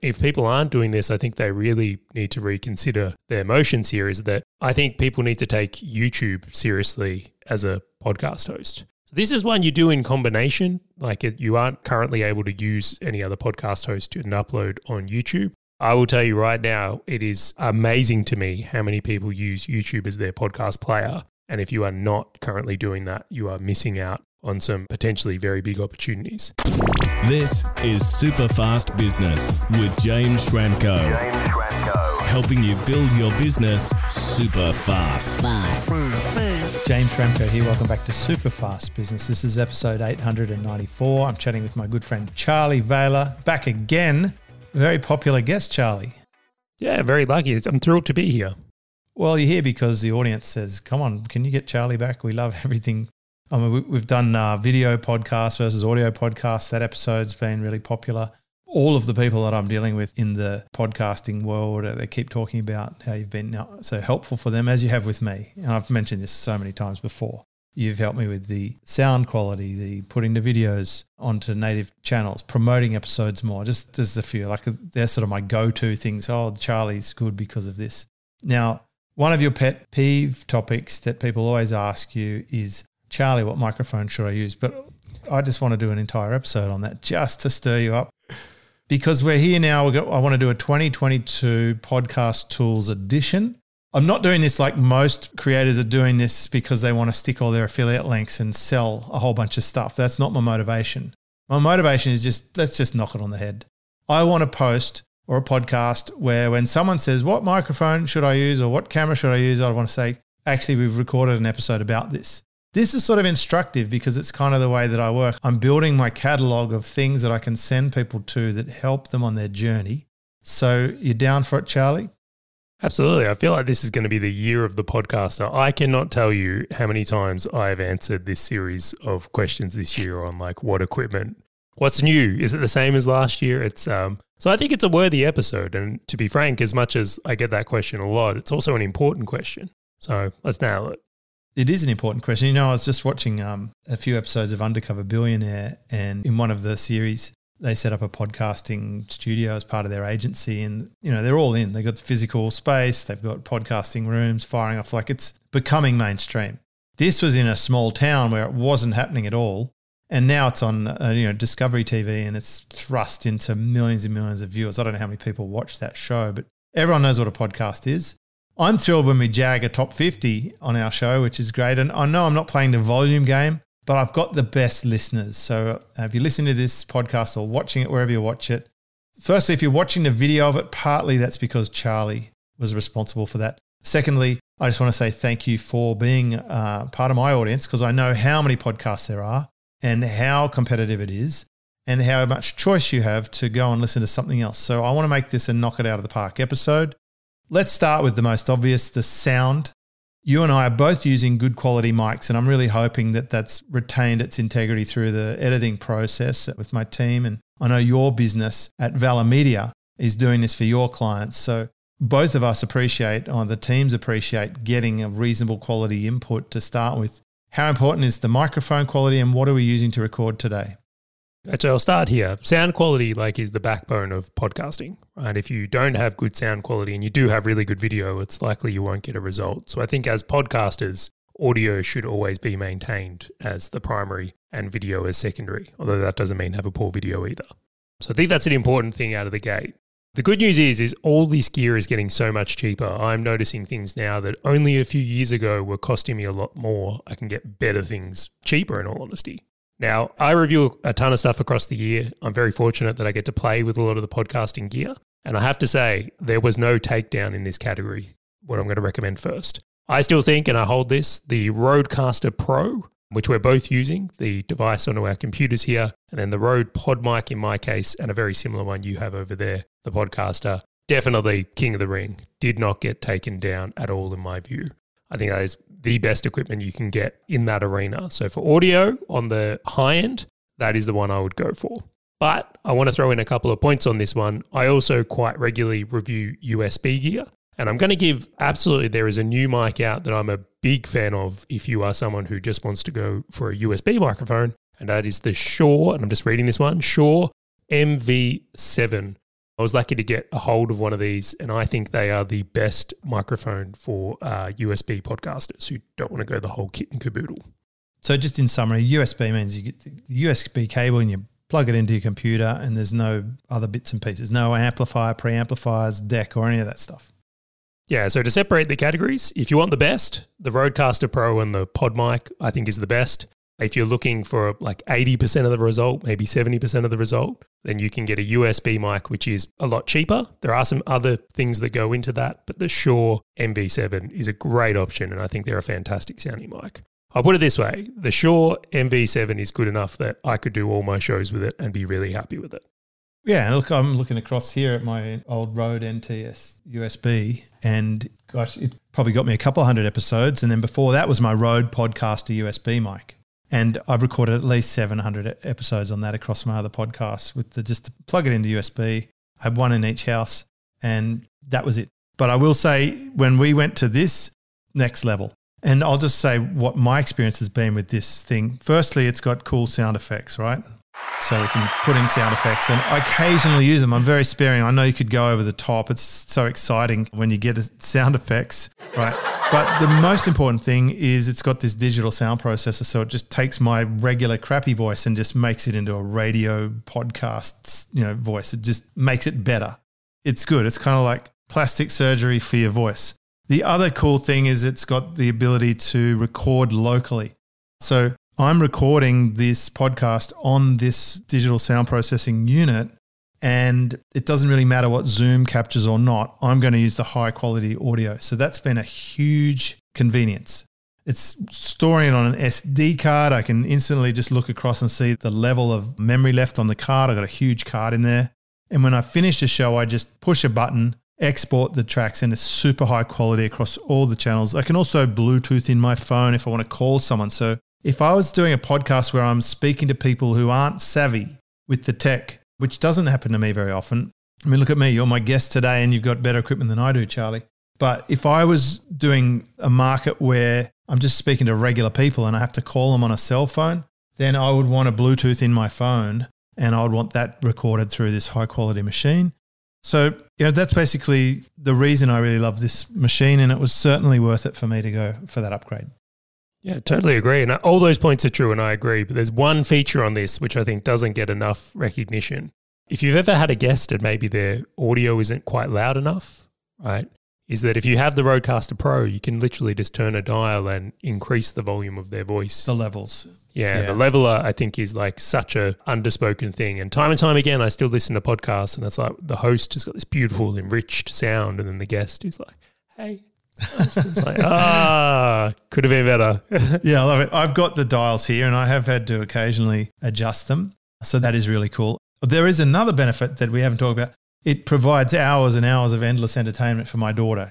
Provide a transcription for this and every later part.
if people aren't doing this, I think they really need to reconsider their motions here. Is that I think people need to take YouTube seriously as a podcast host. So this is one you do in combination. Like you aren't currently able to use any other podcast host and upload on YouTube. I will tell you right now, it is amazing to me how many people use YouTube as their podcast player. And if you are not currently doing that, you are missing out on some potentially very big opportunities. This is Super Fast Business with James Schramko. James Schramko. Helping you build your business super fast. James Schramko here. Welcome back to Super Fast Business. This is episode 894. I'm chatting with my good friend Charley Valher. Back again. Very popular guest, Charley. Yeah, very lucky. I'm thrilled to be here. Well, you're here because the audience says, come on, can you get Charley back? We love everything. I mean, we- we've done uh, video podcasts versus audio podcasts. That episode's been really popular. All of the people that I'm dealing with in the podcasting world, uh, they keep talking about how you've been uh, so helpful for them, as you have with me. And I've mentioned this so many times before. You've helped me with the sound quality, the putting the videos onto native channels, promoting episodes more. Just there's a few like they're sort of my go-to things. Oh, Charley's good because of this. Now, one of your pet peeve topics that people always ask you is, Charley, what microphone should I use? But I just want to do an entire episode on that just to stir you up because we're here now. Got, I want to do a 2022 podcast tools edition. I'm not doing this like most creators are doing this because they want to stick all their affiliate links and sell a whole bunch of stuff. That's not my motivation. My motivation is just let's just knock it on the head. I want to post or a podcast where when someone says, What microphone should I use or what camera should I use? I want to say, Actually, we've recorded an episode about this. This is sort of instructive because it's kind of the way that I work. I'm building my catalog of things that I can send people to that help them on their journey. So, you're down for it, Charley? Absolutely. I feel like this is going to be the year of the podcaster. I cannot tell you how many times I've answered this series of questions this year on like what equipment, what's new? Is it the same as last year? It's um so I think it's a worthy episode and to be frank, as much as I get that question a lot, it's also an important question. So let's nail it. It is an important question. You know, I was just watching um, a few episodes of Undercover Billionaire, and in one of the series, they set up a podcasting studio as part of their agency. And, you know, they're all in. They've got the physical space, they've got podcasting rooms firing off. Like it's becoming mainstream. This was in a small town where it wasn't happening at all. And now it's on, uh, you know, Discovery TV and it's thrust into millions and millions of viewers. I don't know how many people watch that show, but everyone knows what a podcast is. I'm thrilled when we jag a top 50 on our show, which is great. And I know I'm not playing the volume game, but I've got the best listeners. So uh, if you listen to this podcast or watching it wherever you watch it, firstly, if you're watching the video of it, partly that's because Charley was responsible for that. Secondly, I just want to say thank you for being uh, part of my audience because I know how many podcasts there are and how competitive it is and how much choice you have to go and listen to something else. So I want to make this a knock it out of the park episode. Let's start with the most obvious the sound. You and I are both using good quality mics, and I'm really hoping that that's retained its integrity through the editing process with my team. And I know your business at Valher Media is doing this for your clients. So both of us appreciate, or the teams appreciate, getting a reasonable quality input to start with. How important is the microphone quality, and what are we using to record today? Actually, I'll start here. Sound quality, like, is the backbone of podcasting. Right? If you don't have good sound quality and you do have really good video, it's likely you won't get a result. So I think as podcasters, audio should always be maintained as the primary and video as secondary. Although that doesn't mean have a poor video either. So I think that's an important thing out of the gate. The good news is, is all this gear is getting so much cheaper. I'm noticing things now that only a few years ago were costing me a lot more. I can get better things cheaper, in all honesty. Now, I review a ton of stuff across the year. I'm very fortunate that I get to play with a lot of the podcasting gear. And I have to say, there was no takedown in this category, what I'm going to recommend first. I still think, and I hold this, the Rodecaster Pro, which we're both using, the device onto our computers here, and then the Rode Pod Mic in my case, and a very similar one you have over there, the Podcaster. Definitely king of the ring. Did not get taken down at all, in my view. I think that is the best equipment you can get in that arena. So for audio on the high end, that is the one I would go for. But I want to throw in a couple of points on this one. I also quite regularly review USB gear. And I'm going to give absolutely, there is a new mic out that I'm a big fan of if you are someone who just wants to go for a USB microphone. And that is the Shure, and I'm just reading this one Shure MV7 I was lucky to get a hold of one of these, and I think they are the best microphone for uh, USB podcasters who don't want to go the whole kit and caboodle. So, just in summary, USB means you get the USB cable and you plug it into your computer, and there's no other bits and pieces, no amplifier, preamplifiers, deck, or any of that stuff. Yeah, so to separate the categories, if you want the best, the Rodecaster Pro and the Pod Mic, I think is the best. If you're looking for like 80% of the result, maybe 70% of the result, then you can get a USB mic, which is a lot cheaper. There are some other things that go into that, but the Shure MV7 is a great option, and I think they're a fantastic sounding mic. I'll put it this way the Shure MV7 is good enough that I could do all my shows with it and be really happy with it. Yeah, look, I'm looking across here at my old Rode NTS USB, and gosh, it probably got me a couple hundred episodes. And then before that was my Rode Podcaster USB mic. And I've recorded at least 700 episodes on that across my other podcasts with the just plug it into USB. I had one in each house, and that was it. But I will say, when we went to this next level, and I'll just say what my experience has been with this thing. Firstly, it's got cool sound effects, right? So we can put in sound effects, and I occasionally use them. I'm very sparing. I know you could go over the top. It's so exciting when you get sound effects, right? But the most important thing is it's got this digital sound processor, so it just takes my regular crappy voice and just makes it into a radio podcast, you know, voice. It just makes it better. It's good. It's kind of like plastic surgery for your voice. The other cool thing is it's got the ability to record locally. So I'm recording this podcast on this digital sound processing unit, and it doesn't really matter what Zoom captures or not. I'm going to use the high quality audio. So that's been a huge convenience. It's storing it on an SD card. I can instantly just look across and see the level of memory left on the card. I've got a huge card in there. And when I finish the show, I just push a button export the tracks and it's super high quality across all the channels. I can also Bluetooth in my phone if I want to call someone. So if I was doing a podcast where I'm speaking to people who aren't savvy with the tech, which doesn't happen to me very often. I mean, look at me, you're my guest today and you've got better equipment than I do, Charley. But if I was doing a market where I'm just speaking to regular people and I have to call them on a cell phone, then I would want a Bluetooth in my phone and I would want that recorded through this high quality machine. So, you know, that's basically the reason I really love this machine, and it was certainly worth it for me to go for that upgrade. Yeah, totally agree. And all those points are true, and I agree. But there's one feature on this which I think doesn't get enough recognition. If you've ever had a guest and maybe their audio isn't quite loud enough, right? Is that if you have the Rodecaster Pro, you can literally just turn a dial and increase the volume of their voice. The levels. Yeah, yeah, the leveler I think is like such a underspoken thing. And time and time again, I still listen to podcasts, and it's like the host has got this beautiful enriched sound, and then the guest is like, "Hey." It's like ah, could have been better. yeah, I love it. I've got the dials here, and I have had to occasionally adjust them, so that is really cool. There is another benefit that we haven't talked about. It provides hours and hours of endless entertainment for my daughter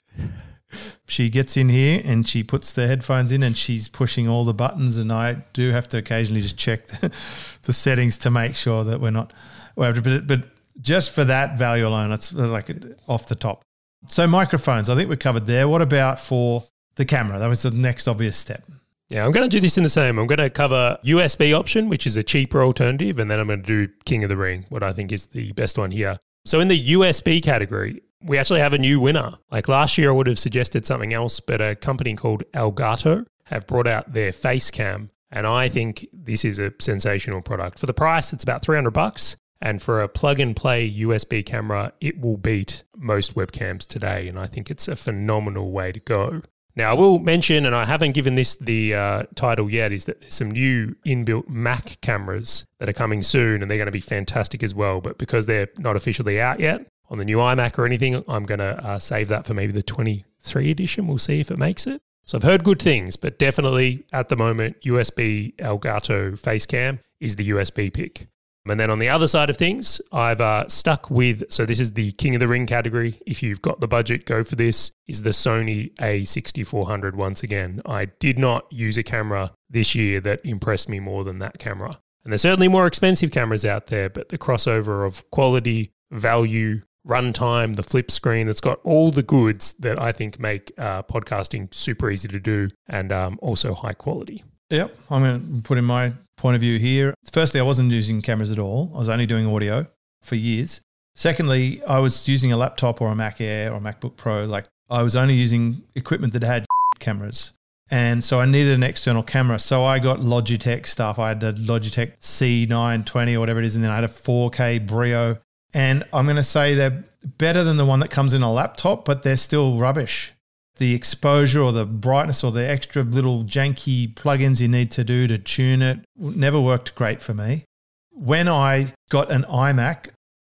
she gets in here and she puts the headphones in and she's pushing all the buttons and I do have to occasionally just check the, the settings to make sure that we're not but, but just for that value alone it's like off the top so microphones I think we're covered there what about for the camera that was the next obvious step yeah, I'm going to do this in the same. I'm going to cover USB option, which is a cheaper alternative, and then I'm going to do King of the Ring, what I think is the best one here. So in the USB category, we actually have a new winner. Like last year, I would have suggested something else, but a company called Elgato have brought out their Facecam. And I think this is a sensational product. For the price, it's about 300 bucks. And for a plug and play USB camera, it will beat most webcams today. And I think it's a phenomenal way to go. Now, I will mention, and I haven't given this the uh, title yet, is that there's some new inbuilt Mac cameras that are coming soon, and they're going to be fantastic as well. But because they're not officially out yet, on the new iMac or anything. I'm going to uh, save that for maybe the 23 edition. We'll see if it makes it. So I've heard good things, but definitely at the moment, USB Elgato Facecam is the USB pick. And then on the other side of things, I've uh, stuck with so this is the King of the Ring category. If you've got the budget, go for this. Is the Sony A6400 once again? I did not use a camera this year that impressed me more than that camera. And there's certainly more expensive cameras out there, but the crossover of quality, value, runtime, the flip screen. It's got all the goods that I think make uh, podcasting super easy to do and um, also high quality. Yep. I'm going to put in my point of view here. Firstly, I wasn't using cameras at all. I was only doing audio for years. Secondly, I was using a laptop or a Mac Air or MacBook Pro. Like I was only using equipment that had cameras. And so I needed an external camera. So I got Logitech stuff. I had the Logitech C920 or whatever it is. And then I had a 4K Brio. And I'm going to say they're better than the one that comes in a laptop, but they're still rubbish. The exposure or the brightness or the extra little janky plugins you need to do to tune it never worked great for me. When I got an iMac,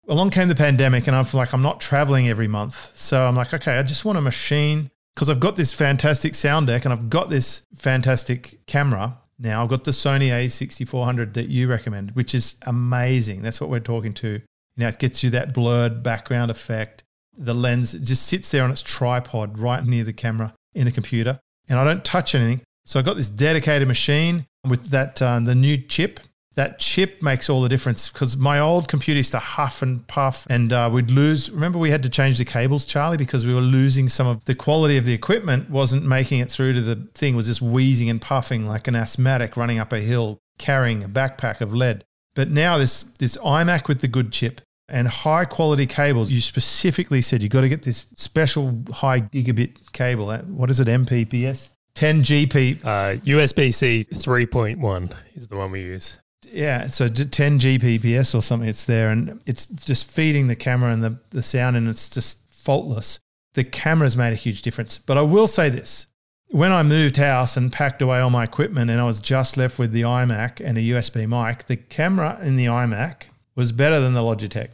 along came the pandemic and I'm like, I'm not traveling every month. So I'm like, okay, I just want a machine because I've got this fantastic sound deck and I've got this fantastic camera. Now I've got the Sony A6400 that you recommend, which is amazing. That's what we're talking to. You know, it gets you that blurred background effect. The lens just sits there on its tripod right near the camera in the computer, and I don't touch anything. So I got this dedicated machine with that uh, the new chip that chip makes all the difference because my old computer used to huff and puff and uh, we'd lose remember we had to change the cables charley because we were losing some of the quality of the equipment wasn't making it through to the thing was just wheezing and puffing like an asthmatic running up a hill carrying a backpack of lead but now this this imac with the good chip and high quality cables you specifically said you got to get this special high gigabit cable what is it mpps 10 gp uh, usb-c 3.1 is the one we use yeah, so 10 Gbps or something, it's there, and it's just feeding the camera and the, the sound, and it's just faultless. The camera's made a huge difference. But I will say this when I moved house and packed away all my equipment, and I was just left with the iMac and a USB mic, the camera in the iMac was better than the Logitech.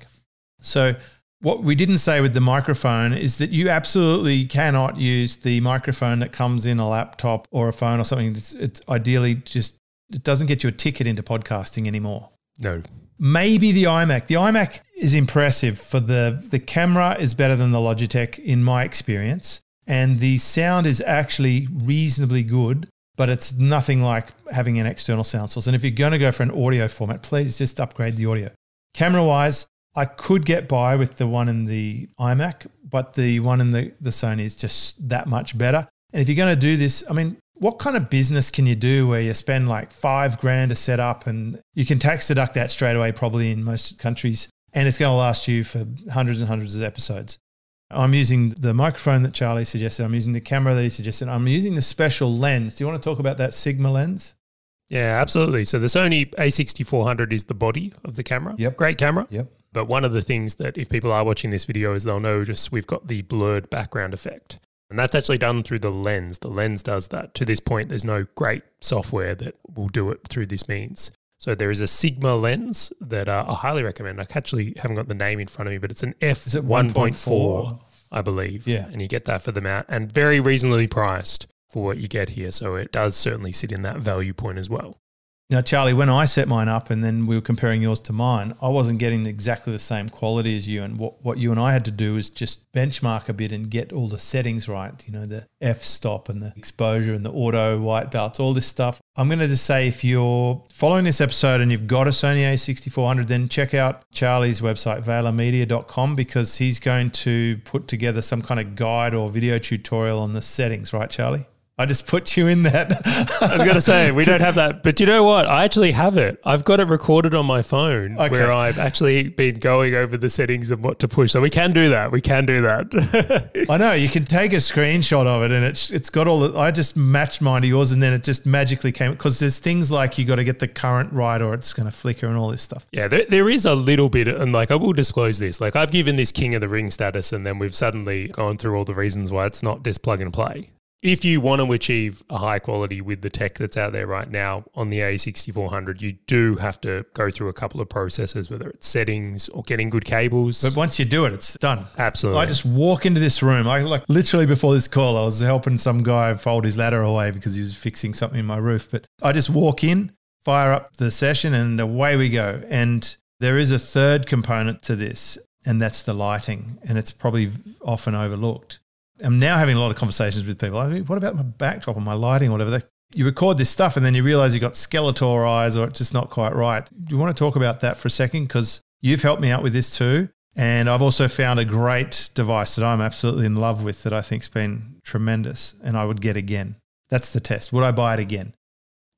So, what we didn't say with the microphone is that you absolutely cannot use the microphone that comes in a laptop or a phone or something. It's, it's ideally just it doesn't get you a ticket into podcasting anymore. No. Maybe the iMac. The iMac is impressive for the the camera is better than the Logitech in my experience, and the sound is actually reasonably good, but it's nothing like having an external sound source. And if you're going to go for an audio format, please just upgrade the audio. Camera wise, I could get by with the one in the iMac, but the one in the, the Sony is just that much better. And if you're going to do this, I mean, what kind of business can you do where you spend like five grand to set up and you can tax deduct that straight away, probably in most countries, and it's going to last you for hundreds and hundreds of episodes? I'm using the microphone that Charley suggested. I'm using the camera that he suggested. I'm using the special lens. Do you want to talk about that Sigma lens? Yeah, absolutely. So the Sony A6400 is the body of the camera. Yep. Great camera. Yep. But one of the things that if people are watching this video is they'll know just we've got the blurred background effect. And that's actually done through the lens. The lens does that. To this point, there's no great software that will do it through this means. So there is a Sigma lens that uh, I highly recommend. I actually haven't got the name in front of me, but it's an f Is it 1.4? I believe. Yeah. And you get that for the mount and very reasonably priced for what you get here. So it does certainly sit in that value point as well. Now, Charley, when I set mine up and then we were comparing yours to mine, I wasn't getting exactly the same quality as you. And what, what you and I had to do is just benchmark a bit and get all the settings right. You know, the f stop and the exposure and the auto white balance, all this stuff. I'm going to just say if you're following this episode and you've got a Sony A6400, then check out Charley's website, valhermedia.com, because he's going to put together some kind of guide or video tutorial on the settings, right, Charley? I just put you in that. I was going to say, we don't have that. But you know what? I actually have it. I've got it recorded on my phone Okay. where I've actually been going over the settings and what to push. So we can do that. We can do that. I know you can take a screenshot of it, and it's it's got all. The, I just matched mine to yours, and then it just magically came because there's things like you got to get the current right, or it's going to flicker and all this stuff. yeah, there, there is a little bit. And like, I will disclose this. Like, I've given this King of the Ring status, and then we've suddenly gone through all the reasons why it's not just plug and play. If you want to achieve a high quality with the tech that's out there right now on the A6400, you do have to go through a couple of processes, whether it's settings or getting good cables. But once you do it, it's done. Absolutely. I just walk into this room. I like literally before this call, I was helping some guy fold his ladder away because he was fixing something in my roof. But I just walk in, fire up the session, and away we go. And there is a third component to this, and that's the lighting. And it's probably often overlooked. I'm now having a lot of conversations with people. I mean, what about my backdrop or my lighting or whatever? You record this stuff and then you realize you've got Skeletor eyes or it's just not quite right. Do you want to talk about that for a second? Because you've helped me out with this too. And I've also found a great device that I'm absolutely in love with that I think's been tremendous and I would get again. That's the test. Would I buy it again?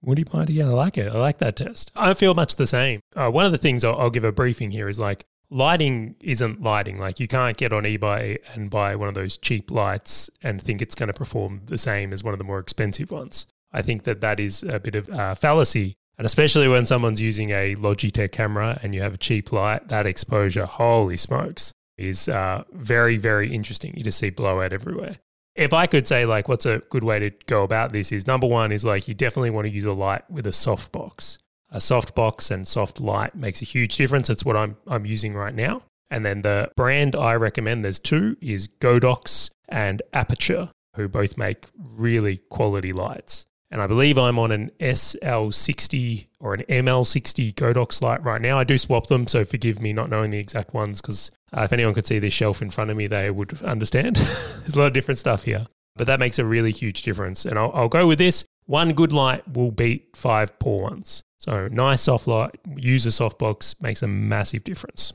Would you buy it again? I like it. I like that test. I feel much the same. Uh, one of the things I'll, I'll give a briefing here is like lighting isn't lighting. Like you can't get on eBay and buy one of those cheap lights and think it's going to perform the same as one of the more expensive ones. I think that that is a bit of a fallacy. And especially when someone's using a Logitech camera and you have a cheap light, that exposure, holy smokes, is uh, very, very interesting. You just see blowout everywhere. If I could say, like, what's a good way to go about this is number one is like you definitely want to use a light with a soft box a soft box and soft light makes a huge difference. It's what I'm I'm using right now. And then the brand I recommend, there's two, is Godox and Aputure, who both make really quality lights. And I believe I'm on an SL60 or an ML60 Godox light right now. I do swap them, so forgive me not knowing the exact ones because uh, if anyone could see this shelf in front of me, they would understand. There's a lot of different stuff here, but that makes a really huge difference. And I'll, I'll go with this. One good light will beat five poor ones. So nice soft light, use a softbox makes a massive difference.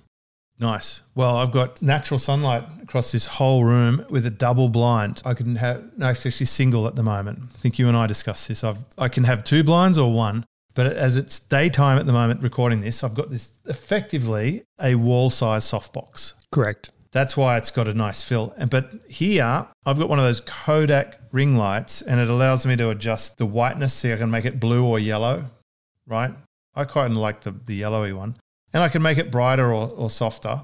Nice. Well, I've got natural sunlight across this whole room with a double blind. I can have no, actually single at the moment. I think you and I discussed this. I've I can have two blinds or one, but as it's daytime at the moment recording this, I've got this effectively a wall size softbox. Correct. That's why it's got a nice fill. And But here, I've got one of those Kodak ring lights, and it allows me to adjust the whiteness so I can make it blue or yellow right? I quite like the, the yellowy one. And I can make it brighter or, or softer.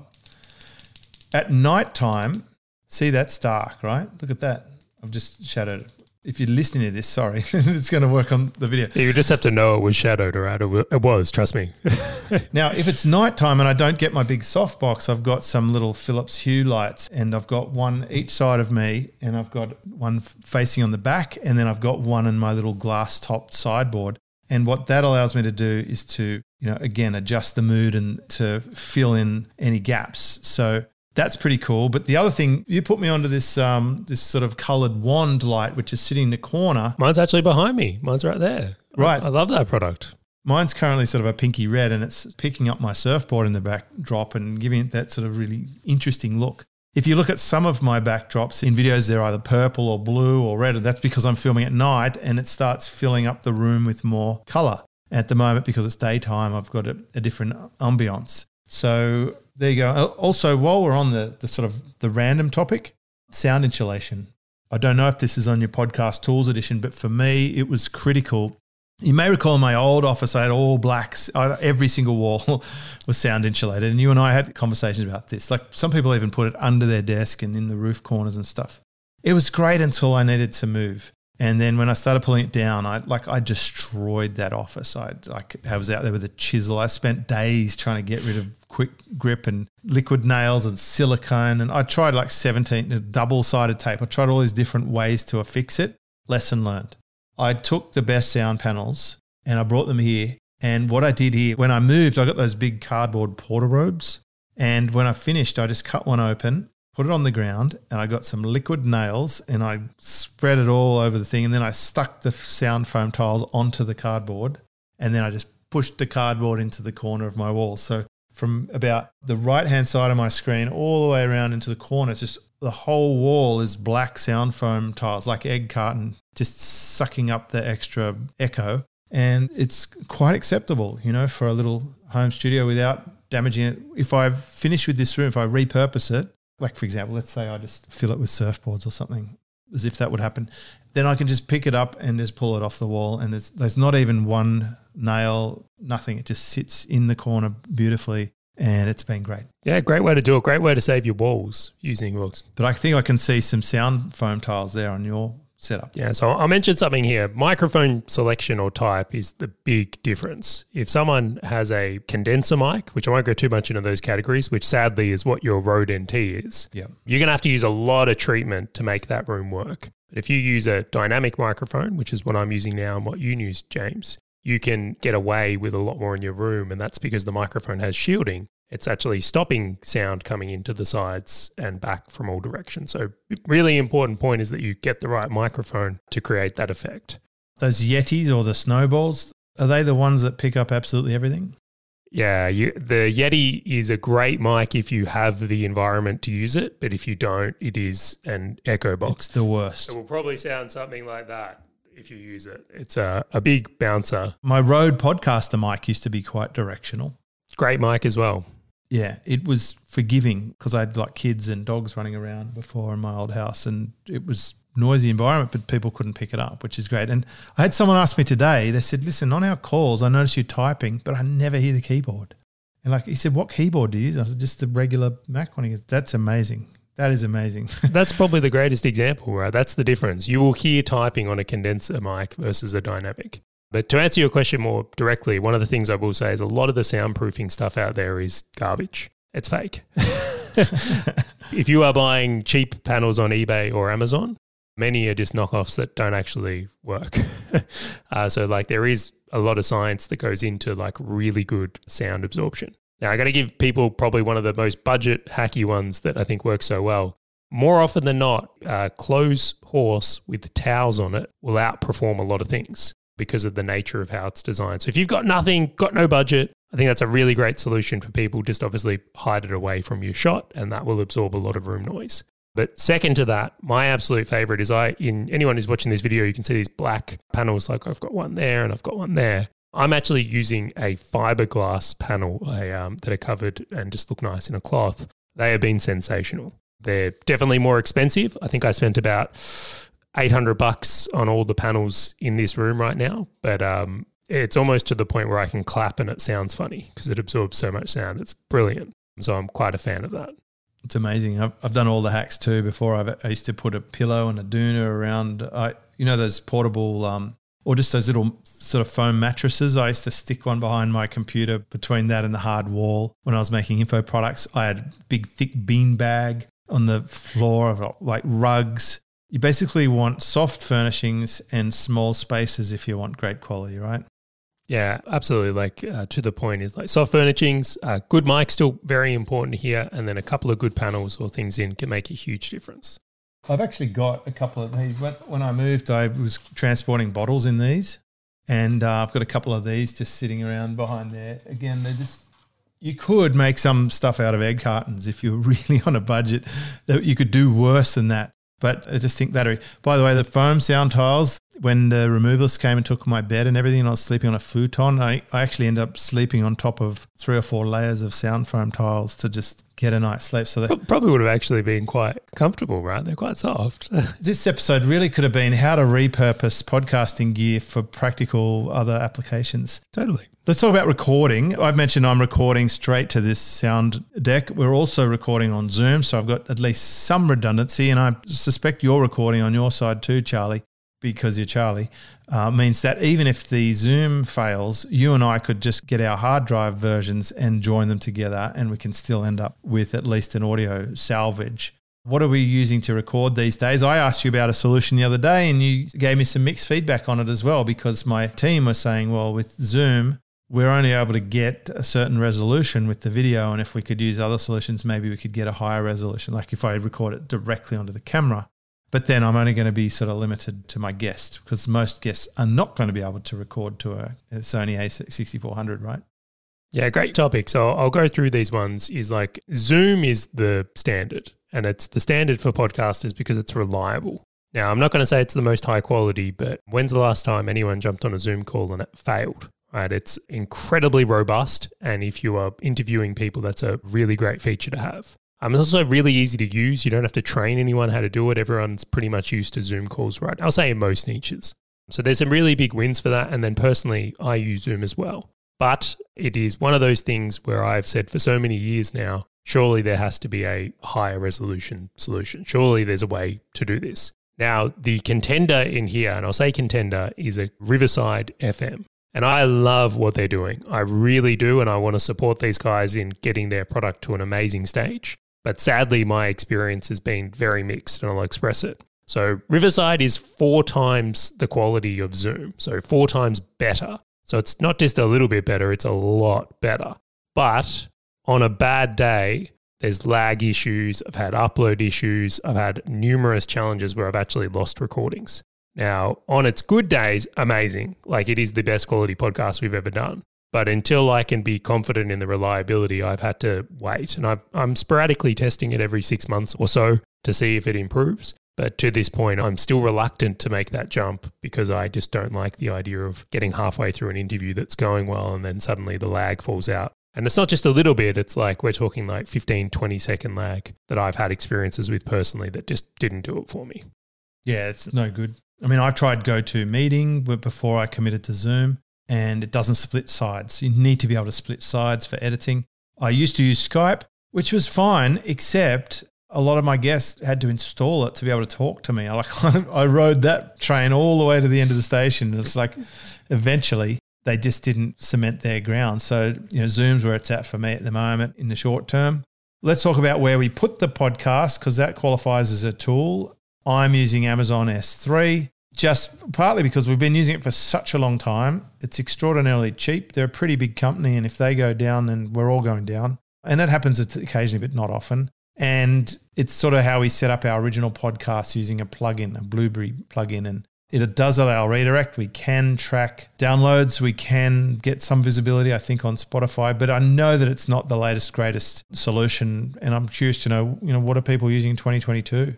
At night time, see that's dark, right? Look at that. I've just shadowed. If you're listening to this, sorry, it's going to work on the video. You just have to know it was shadowed, right? It was, trust me. now, if it's nighttime and I don't get my big softbox, I've got some little Philips Hue lights, and I've got one each side of me, and I've got one facing on the back, and then I've got one in my little glass topped sideboard. And what that allows me to do is to, you know, again, adjust the mood and to fill in any gaps. So that's pretty cool. But the other thing, you put me onto this um, this sort of coloured wand light, which is sitting in the corner. Mine's actually behind me. Mine's right there. Right. I, I love that product. Mine's currently sort of a pinky red, and it's picking up my surfboard in the backdrop and giving it that sort of really interesting look. If you look at some of my backdrops in videos, they're either purple or blue or red. and That's because I'm filming at night and it starts filling up the room with more color. At the moment, because it's daytime, I've got a, a different ambiance. So there you go. Uh, also, while we're on the, the sort of the random topic, sound insulation. I don't know if this is on your podcast tools edition, but for me, it was critical you may recall in my old office, I had all blacks. Every single wall was sound insulated. And you and I had conversations about this. Like some people even put it under their desk and in the roof corners and stuff. It was great until I needed to move. And then when I started pulling it down, I like I destroyed that office. I like I was out there with a chisel. I spent days trying to get rid of quick grip and liquid nails and silicone. And I tried like 17 double sided tape. I tried all these different ways to affix it. Lesson learned. I took the best sound panels and I brought them here. And what I did here, when I moved, I got those big cardboard porter robes. And when I finished, I just cut one open, put it on the ground, and I got some liquid nails and I spread it all over the thing. And then I stuck the sound foam tiles onto the cardboard. And then I just pushed the cardboard into the corner of my wall. So from about the right hand side of my screen all the way around into the corner, it's just the whole wall is black sound foam tiles, like egg carton, just sucking up the extra echo. And it's quite acceptable, you know, for a little home studio without damaging it. If I finish with this room, if I repurpose it, like for example, let's say I just fill it with surfboards or something, as if that would happen, then I can just pick it up and just pull it off the wall. And there's, there's not even one nail, nothing. It just sits in the corner beautifully and it's been great. Yeah, great way to do it. Great way to save your walls using walls. But I think I can see some sound foam tiles there on your setup. Yeah, so I mentioned something here. Microphone selection or type is the big difference. If someone has a condenser mic, which I won't go too much into those categories, which sadly is what your Rode NT is, yeah. you're going to have to use a lot of treatment to make that room work. But if you use a dynamic microphone, which is what I'm using now and what you use, James, you can get away with a lot more in your room. And that's because the microphone has shielding. It's actually stopping sound coming into the sides and back from all directions. So, really important point is that you get the right microphone to create that effect. Those Yetis or the snowballs, are they the ones that pick up absolutely everything? Yeah, you, the Yeti is a great mic if you have the environment to use it, but if you don't, it is an echo box. It's the worst. It will probably sound something like that if you use it. It's a, a big bouncer. My Rode podcaster mic used to be quite directional. Great mic as well. Yeah, it was forgiving because I had like kids and dogs running around before in my old house, and it was noisy environment, but people couldn't pick it up, which is great. And I had someone ask me today. They said, "Listen, on our calls, I notice you typing, but I never hear the keyboard." And like he said, "What keyboard do you use?" I said, "Just the regular Mac one." He goes, "That's amazing. That is amazing." That's probably the greatest example, right? That's the difference. You will hear typing on a condenser mic versus a dynamic. But to answer your question more directly, one of the things I will say is a lot of the soundproofing stuff out there is garbage. It's fake. if you are buying cheap panels on eBay or Amazon, many are just knockoffs that don't actually work. uh, so, like, there is a lot of science that goes into like really good sound absorption. Now, I got to give people probably one of the most budget hacky ones that I think works so well. More often than not, a clothes horse with towels on it will outperform a lot of things because of the nature of how it's designed. So if you've got nothing, got no budget, I think that's a really great solution for people. Just obviously hide it away from your shot, and that will absorb a lot of room noise. But second to that, my absolute favorite is I in anyone who's watching this video, you can see these black panels. Like I've got one there and I've got one there. I'm actually using a fiberglass panel um, that are covered and just look nice in a cloth. They have been sensational. They're definitely more expensive. I think I spent about 800 bucks on all the panels in this room right now, but um, it's almost to the point where I can clap and it sounds funny because it absorbs so much sound. It's brilliant. So I'm quite a fan of that. It's amazing. I've, I've done all the hacks too. Before I've, i used to put a pillow and a doona around. I you know those portable um, or just those little sort of foam mattresses. I used to stick one behind my computer between that and the hard wall when I was making info products. I had big thick bean bag on the floor of like rugs. You basically want soft furnishings and small spaces if you want great quality, right? Yeah, absolutely. Like uh, to the point is like soft furnishings, uh, good mic still very important here, and then a couple of good panels or things in can make a huge difference. I've actually got a couple of these. When I moved, I was transporting bottles in these, and uh, I've got a couple of these just sitting around behind there. Again, they're just you could make some stuff out of egg cartons if you're really on a budget. That you could do worse than that. But I just think battery. By the way, the foam sound tiles, when the removalists came and took my bed and everything, and I was sleeping on a futon, I, I actually ended up sleeping on top of three or four layers of sound foam tiles to just get a night's sleep. So that probably would have actually been quite comfortable, right? They're quite soft. this episode really could have been how to repurpose podcasting gear for practical other applications. Totally. Let's talk about recording. I've mentioned I'm recording straight to this sound deck. We're also recording on Zoom, so I've got at least some redundancy, and I suspect you're recording on your side too, Charley, because you're Charley. Uh, means that even if the Zoom fails, you and I could just get our hard drive versions and join them together, and we can still end up with at least an audio salvage. What are we using to record these days? I asked you about a solution the other day, and you gave me some mixed feedback on it as well because my team was saying, well, with Zoom, we're only able to get a certain resolution with the video. And if we could use other solutions, maybe we could get a higher resolution, like if I record it directly onto the camera. But then I'm only going to be sort of limited to my guest because most guests are not going to be able to record to a, Sony a6400, right? Yeah, great topic. So I'll go through these ones. Is like Zoom is the standard, and it's the standard for podcasters because it's reliable. Now, I'm not going to say it's the most high quality, but when's the last time anyone jumped on a Zoom call and it failed? right? It's incredibly robust. And if you are interviewing people, that's a really great feature to have. Um, it's also really easy to use. You don't have to train anyone how to do it. Everyone's pretty much used to Zoom calls, right? I'll say in most niches. So there's some really big wins for that. And then personally, I use Zoom as well. But it is one of those things where I've said for so many years now, surely there has to be a higher resolution solution. Surely there's a way to do this. Now, the contender in here, and I'll say contender, is a Riverside FM. And I love what they're doing. I really do. And I want to support these guys in getting their product to an amazing stage. But sadly, my experience has been very mixed, and I'll express it. So, Riverside is four times the quality of Zoom. So, four times better. So, it's not just a little bit better, it's a lot better. But on a bad day, there's lag issues. I've had upload issues. I've had numerous challenges where I've actually lost recordings. Now, on its good days, amazing. Like it is the best quality podcast we've ever done. But until I can be confident in the reliability, I've had to wait. And i am sporadically testing it every six months or so to see if it improves. But to this point, I'm still reluctant to make that jump because I just don't like the idea of getting halfway through an interview that's going well and then suddenly the lag falls out. And it's not just a little bit, it's like we're talking like 15, 20 second lag that I've had experiences with personally that just didn't do it for me. Yeah, it's no good. I mean, I've tried GoToMeeting before I committed to Zoom and it doesn't split sides. You need to be able to split sides for editing. I used to use Skype, which was fine, except a lot of my guests had to install it to be able to talk to me. I like I rode that train all the way to the end of the station. It's like eventually they just didn't cement their ground. So, you know, Zoom's where it's at for me at the moment in the short term. Let's talk about where we put the podcast because that qualifies as a tool. I'm using Amazon S3 just partly because we've been using it for such a long time. It's extraordinarily cheap. They're a pretty big company, and if they go down, then we're all going down. And that happens occasionally, but not often. And it's sort of how we set up our original podcast using a plugin, a Blubrry plugin. And it does allow redirect. We can track downloads. We can get some visibility, I think, on Spotify. But I know that it's not the latest, greatest solution. And I'm curious to know, you know, what are people using in 2022?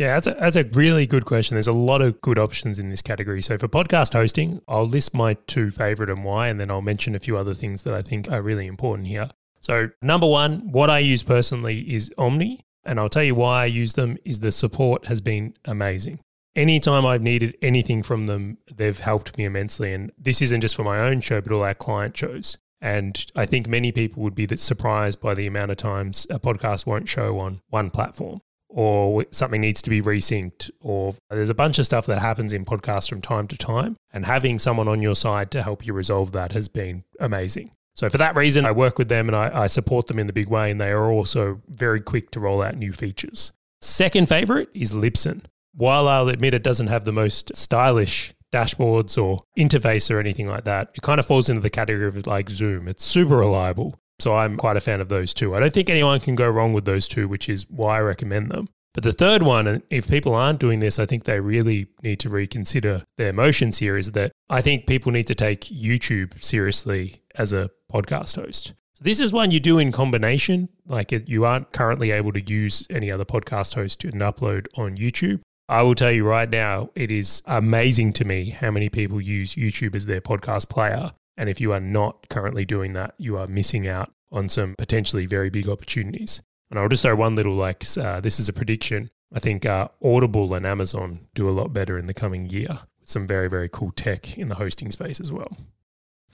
Yeah, that's a, that's a really good question. There's a lot of good options in this category. So for podcast hosting, I'll list my two favorite and why, and then I'll mention a few other things that I think are really important here. So number one, what I use personally is Omny, and I'll tell you why I use them is the support has been amazing. Anytime I've needed anything from them, they've helped me immensely. And this isn't just for my own show, but all our client shows. And I think many people would be surprised by the amount of times a podcast won't show on one platform or something needs to be resynced, or there's a bunch of stuff that happens in podcasts from time to time. And having someone on your side to help you resolve that has been amazing. So, for that reason, I work with them and I, I support them in the big way, and they are also very quick to roll out new features. Second favorite is Libsyn. While I'll admit it doesn't have the most stylish dashboards or interface or anything like that, it kind of falls into the category of like Zoom. It's super reliable. So I'm quite a fan of those two. I don't think anyone can go wrong with those two, which is why I recommend them. But the third one, and if people aren't doing this, I think they really need to reconsider their emotions here is that I think people need to take YouTube seriously as a podcast host. So this is one you do in combination. Like you aren't currently able to use any other podcast host to upload on YouTube. I will tell you right now, it is amazing to me how many people use YouTube as their podcast player. And if you are not currently doing that, you are missing out on some potentially very big opportunities. And I'll just throw one little like uh, this is a prediction. I think uh, Audible and Amazon do a lot better in the coming year with some very, very cool tech in the hosting space as well.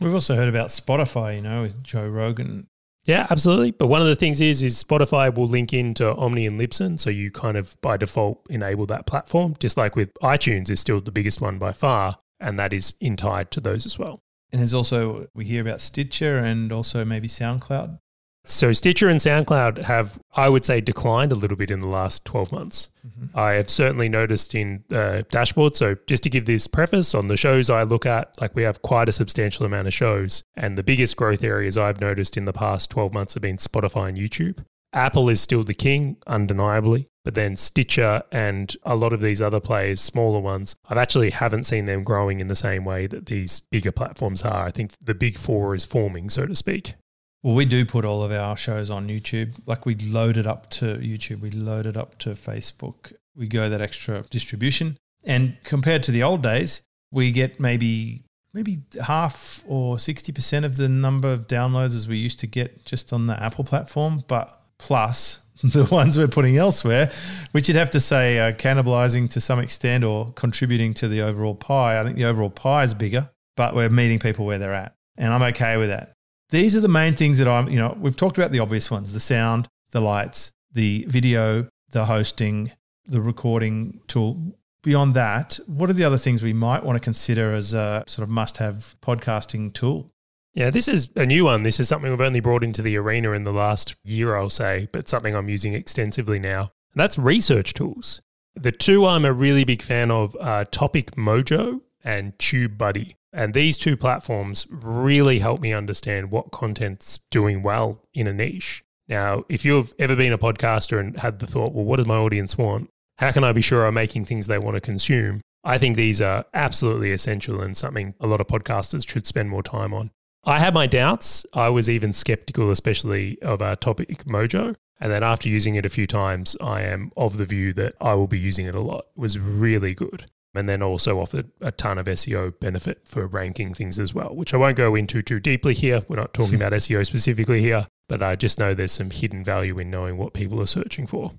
We've also heard about Spotify, you know, with Joe Rogan. Yeah, absolutely. But one of the things is, is Spotify will link into Omny and Libsyn, so you kind of by default enable that platform. Just like with iTunes is still the biggest one by far, and that is in tied to those as well. And there's also, we hear about Stitcher and also maybe SoundCloud. So Stitcher and SoundCloud have, I would say, declined a little bit in the last 12 months. Mm-hmm. I have certainly noticed in uh, dashboard. So just to give this preface on the shows I look at, like we have quite a substantial amount of shows. And the biggest growth areas I've noticed in the past 12 months have been Spotify and YouTube. Apple is still the king, undeniably. But then Stitcher and a lot of these other players, smaller ones, I've actually haven't seen them growing in the same way that these bigger platforms are. I think the big four is forming, so to speak. Well, we do put all of our shows on YouTube. Like we load it up to YouTube, we load it up to Facebook. We go that extra distribution. And compared to the old days, we get maybe maybe half or 60% of the number of downloads as we used to get just on the Apple platform, but plus the ones we're putting elsewhere, which you'd have to say are cannibalizing to some extent or contributing to the overall pie. I think the overall pie is bigger, but we're meeting people where they're at. And I'm okay with that. These are the main things that I'm, you know, we've talked about the obvious ones the sound, the lights, the video, the hosting, the recording tool. Beyond that, what are the other things we might want to consider as a sort of must have podcasting tool? Yeah, this is a new one. This is something we've only brought into the arena in the last year, I'll say, but something I'm using extensively now. And that's research tools. The two I'm a really big fan of are Topic Mojo and TubeBuddy. And these two platforms really help me understand what content's doing well in a niche. Now, if you've ever been a podcaster and had the thought, well, what does my audience want? How can I be sure I'm making things they want to consume? I think these are absolutely essential and something a lot of podcasters should spend more time on. I had my doubts. I was even skeptical, especially of our topic Mojo. And then after using it a few times, I am of the view that I will be using it a lot. It was really good. and then also offered a ton of SEO benefit for ranking things as well, which I won't go into too deeply here. We're not talking about SEO specifically here, but I just know there's some hidden value in knowing what people are searching for.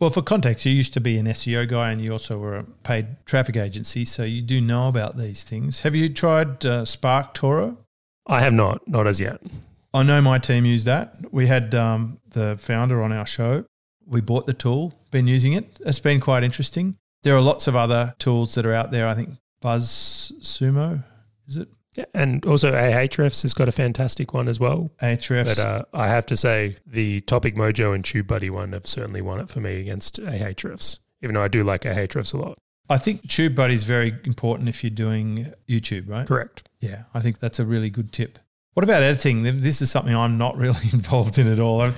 Well, for context, you used to be an SEO guy and you also were a paid traffic agency, so you do know about these things. Have you tried uh, SparkToro? I have not, not as yet. I know my team used that. We had um, the founder on our show. We bought the tool, been using it. It's been quite interesting. There are lots of other tools that are out there. I think BuzzSumo, is it? Yeah, and also Ahrefs has got a fantastic one as well. Ahrefs. But uh, I have to say, the Topic Mojo and TubeBuddy one have certainly won it for me against Ahrefs, even though I do like Ahrefs a lot. I think TubeBuddy is very important if you're doing YouTube, right? Correct. Yeah, I think that's a really good tip. What about editing? This is something I'm not really involved in at all. i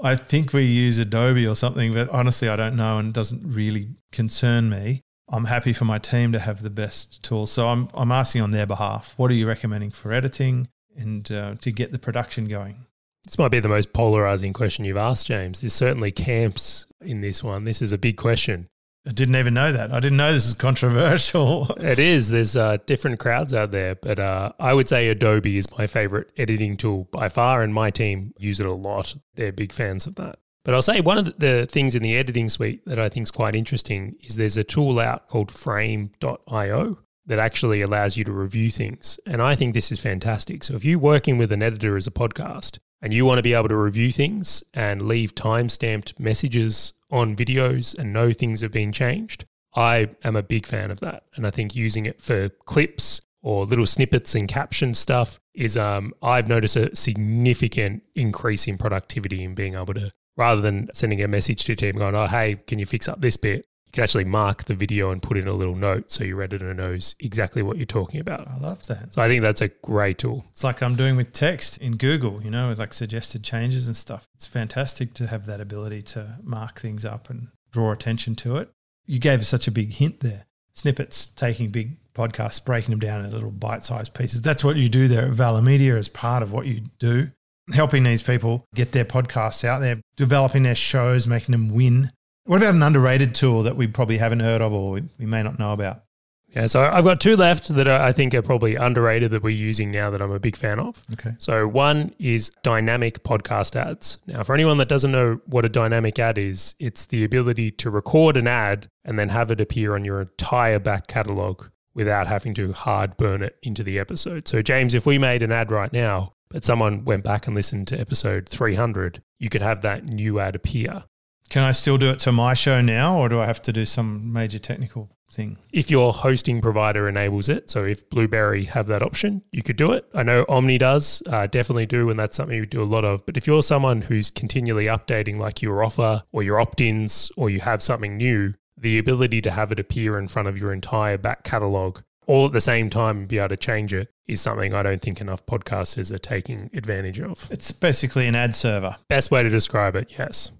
I think we use Adobe or something, but honestly, I don't know and it doesn't really concern me. I'm happy for my team to have the best tools. So I'm, I'm asking on their behalf. What are you recommending for editing and uh, to get the production going? This might be the most polarizing question you've asked, James. There's certainly camps in this one. This is a big question. I didn't even know that. I didn't know this is controversial. it is. There's uh, different crowds out there, but uh, I would say Adobe is my favorite editing tool by far, and my team use it a lot. They're big fans of that. But I'll say one of the things in the editing suite that I think is quite interesting is there's a tool out called frame.io that actually allows you to review things. And I think this is fantastic. So if you're working with an editor as a podcast and you want to be able to review things and leave time-stamped messages on videos and know things have been changed, I am a big fan of that. And I think using it for clips or little snippets and caption stuff is um, I've noticed a significant increase in productivity in being able to rather than sending a message to your team going, oh, hey, can you fix up this bit? You can actually mark the video and put in a little note so your editor knows exactly what you're talking about. I love that. So I think that's a great tool. It's like I'm doing with text in Google, you know, with like suggested changes and stuff. It's fantastic to have that ability to mark things up and draw attention to it. You gave us such a big hint there. Snippets, taking big podcasts, breaking them down into little bite sized pieces. That's what you do there at Valher Media as part of what you do helping these people get their podcasts out there, developing their shows, making them win. What about an underrated tool that we probably haven't heard of or we may not know about? Yeah, so I've got two left that I think are probably underrated that we're using now that I'm a big fan of. Okay. So one is dynamic podcast ads. Now, for anyone that doesn't know what a dynamic ad is, it's the ability to record an ad and then have it appear on your entire back catalog without having to hard burn it into the episode. So, James, if we made an ad right now, but someone went back and listened to episode 300, you could have that new ad appear. Can I still do it to my show now, or do I have to do some major technical thing? If your hosting provider enables it, so if Blubrry have that option, you could do it. I know Omny does, uh, definitely do, and that's something you do a lot of. But if you're someone who's continually updating, like your offer or your opt ins, or you have something new, the ability to have it appear in front of your entire back catalog all at the same time and be able to change it is something I don't think enough podcasters are taking advantage of. It's basically an ad server. Best way to describe it, yes.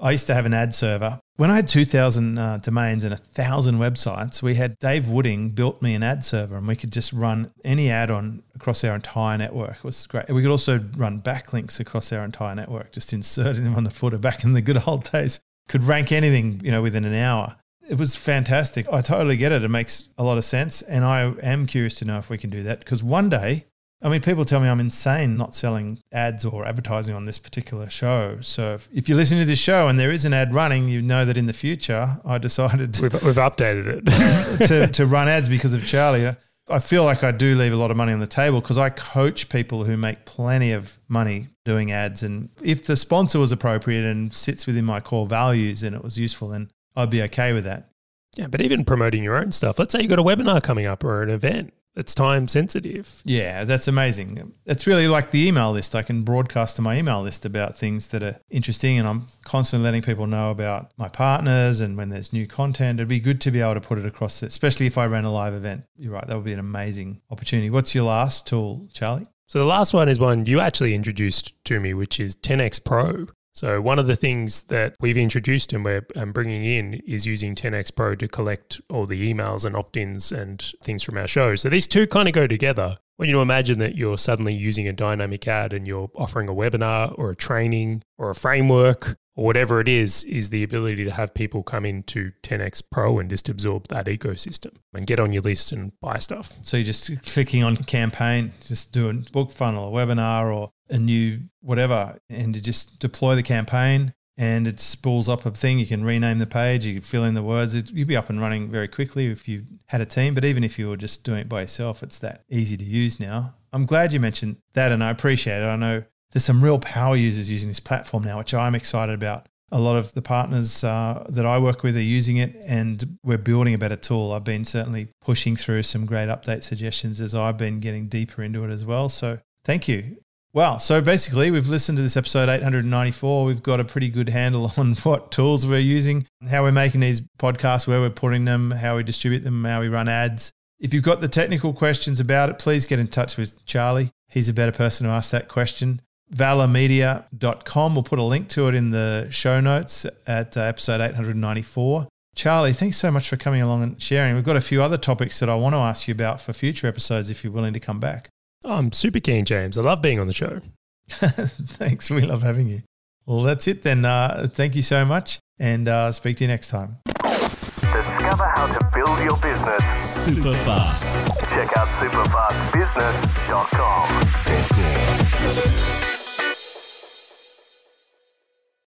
I used to have an ad server. When I had 2,000 uh, domains and 1,000 websites, we had Dave Wooding built me an ad server and we could just run any ad on across our entire network. It was great. We could also run backlinks across our entire network, just inserting them on the footer back in the good old days. Could rank anything, you know, within an hour. It was fantastic. I totally get it. It makes a lot of sense. And I am curious to know if we can do that because one day, I mean, people tell me I'm insane not selling ads or advertising on this particular show. So if, if you listen to this show and there is an ad running, you know that in the future I decided we've, we've updated it to, to run ads because of Charley. I feel like I do leave a lot of money on the table because I coach people who make plenty of money doing ads. And if the sponsor was appropriate and sits within my core values and it was useful, then I'd be okay with that. Yeah, but even promoting your own stuff. Let's say you've got a webinar coming up or an event. It's time sensitive. Yeah, that's amazing. It's really like the email list. I can broadcast to my email list about things that are interesting, and I'm constantly letting people know about my partners and when there's new content. It'd be good to be able to put it across, especially if I ran a live event. You're right, that would be an amazing opportunity. What's your last tool, Charley? So the last one is one you actually introduced to me, which is 10x Pro. So, one of the things that we've introduced and we're um, bringing in is using 10x Pro to collect all the emails and opt ins and things from our show. So, these two kind of go together. When you imagine that you're suddenly using a dynamic ad and you're offering a webinar or a training or a framework or whatever it is, is the ability to have people come into 10x Pro and just absorb that ecosystem and get on your list and buy stuff. So you're just clicking on campaign, just doing book funnel, a webinar, or a new whatever, and to just deploy the campaign. And it spools up a thing. You can rename the page. You can fill in the words. It, you'd be up and running very quickly if you had a team. But even if you were just doing it by yourself, it's that easy to use now. I'm glad you mentioned that, and I appreciate it. I know there's some real power users using this platform now, which I'm excited about. A lot of the partners uh, that I work with are using it, and we're building a better tool. I've been certainly pushing through some great update suggestions as I've been getting deeper into it as well. So thank you. Wow. So basically, we've listened to this episode 894. We've got a pretty good handle on what tools we're using, how we're making these podcasts, where we're putting them, how we distribute them, how we run ads. If you've got the technical questions about it, please get in touch with Charley. He's a better person to ask that question valhermedia.com. We'll put a link to it in the show notes at uh, episode 894. Charley, thanks so much for coming along and sharing. We've got a few other topics that I want to ask you about for future episodes if you're willing to come back. I'm super keen, James. I love being on the show. thanks. We love having you. Well, that's it then. Uh, thank you so much and uh, speak to you next time. Discover how to build your business super fast. Check out superfastbusiness.com.